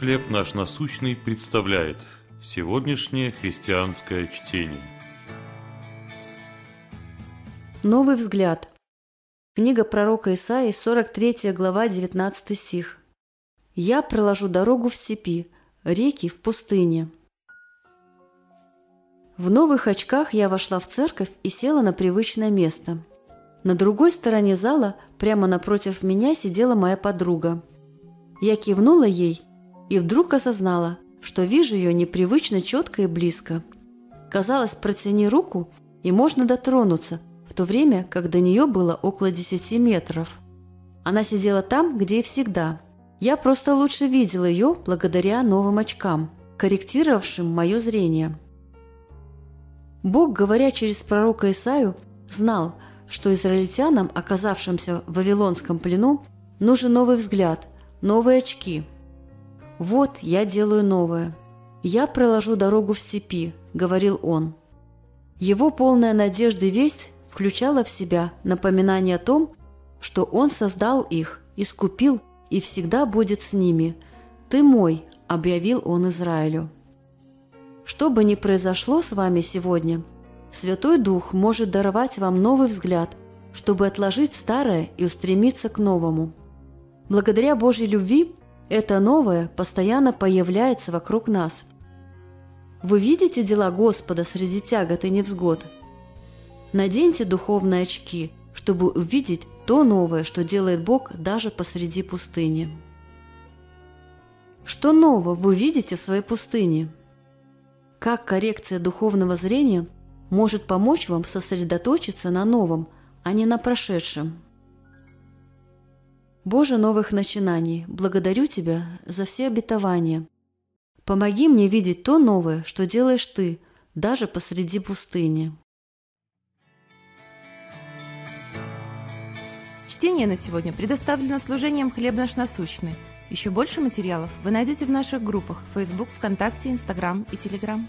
«Хлеб наш насущный» представляет сегодняшнее христианское чтение. Новый взгляд. Книга пророка Исаии, 43 глава, 19 стих. «Я проложу дорогу в степи, реки в пустыне». В новых очках я вошла в церковь и села на привычное место. На другой стороне зала, прямо напротив меня, сидела моя подруга. Я кивнула ей и вдруг осознала, что вижу ее непривычно четко и близко. Казалось, протяни руку, и можно дотронуться, в то время, как до нее было около 10 метров. Она сидела там, где и всегда. Я просто лучше видела ее благодаря новым очкам, корректировавшим мое зрение. Бог, говоря через пророка Исаю, знал, что израильтянам, оказавшимся в Вавилонском плену, нужен новый взгляд, новые очки. «Вот я делаю новое. Я проложу дорогу в степи», — говорил он. Его полная надежды весть включала в себя напоминание о том, что он создал их, искупил и всегда будет с ними. «Ты мой», — объявил он Израилю. Что бы ни произошло с вами сегодня, Святой Дух может даровать вам новый взгляд, чтобы отложить старое и устремиться к новому. Благодаря Божьей любви это новое постоянно появляется вокруг нас. Вы видите дела Господа среди тягот и невзгод? Наденьте духовные очки, чтобы увидеть то новое, что делает Бог даже посреди пустыни. Что нового вы видите в своей пустыне? Как коррекция духовного зрения может помочь вам сосредоточиться на новом, а не на прошедшем? Боже новых начинаний, благодарю Тебя за все обетования. Помоги мне видеть то новое, что делаешь Ты, даже посреди пустыни. Чтение на сегодня предоставлено служением «Хлеб наш насущный». Еще больше материалов вы найдете в наших группах Facebook, ВКонтакте, Инстаграм и Телеграм.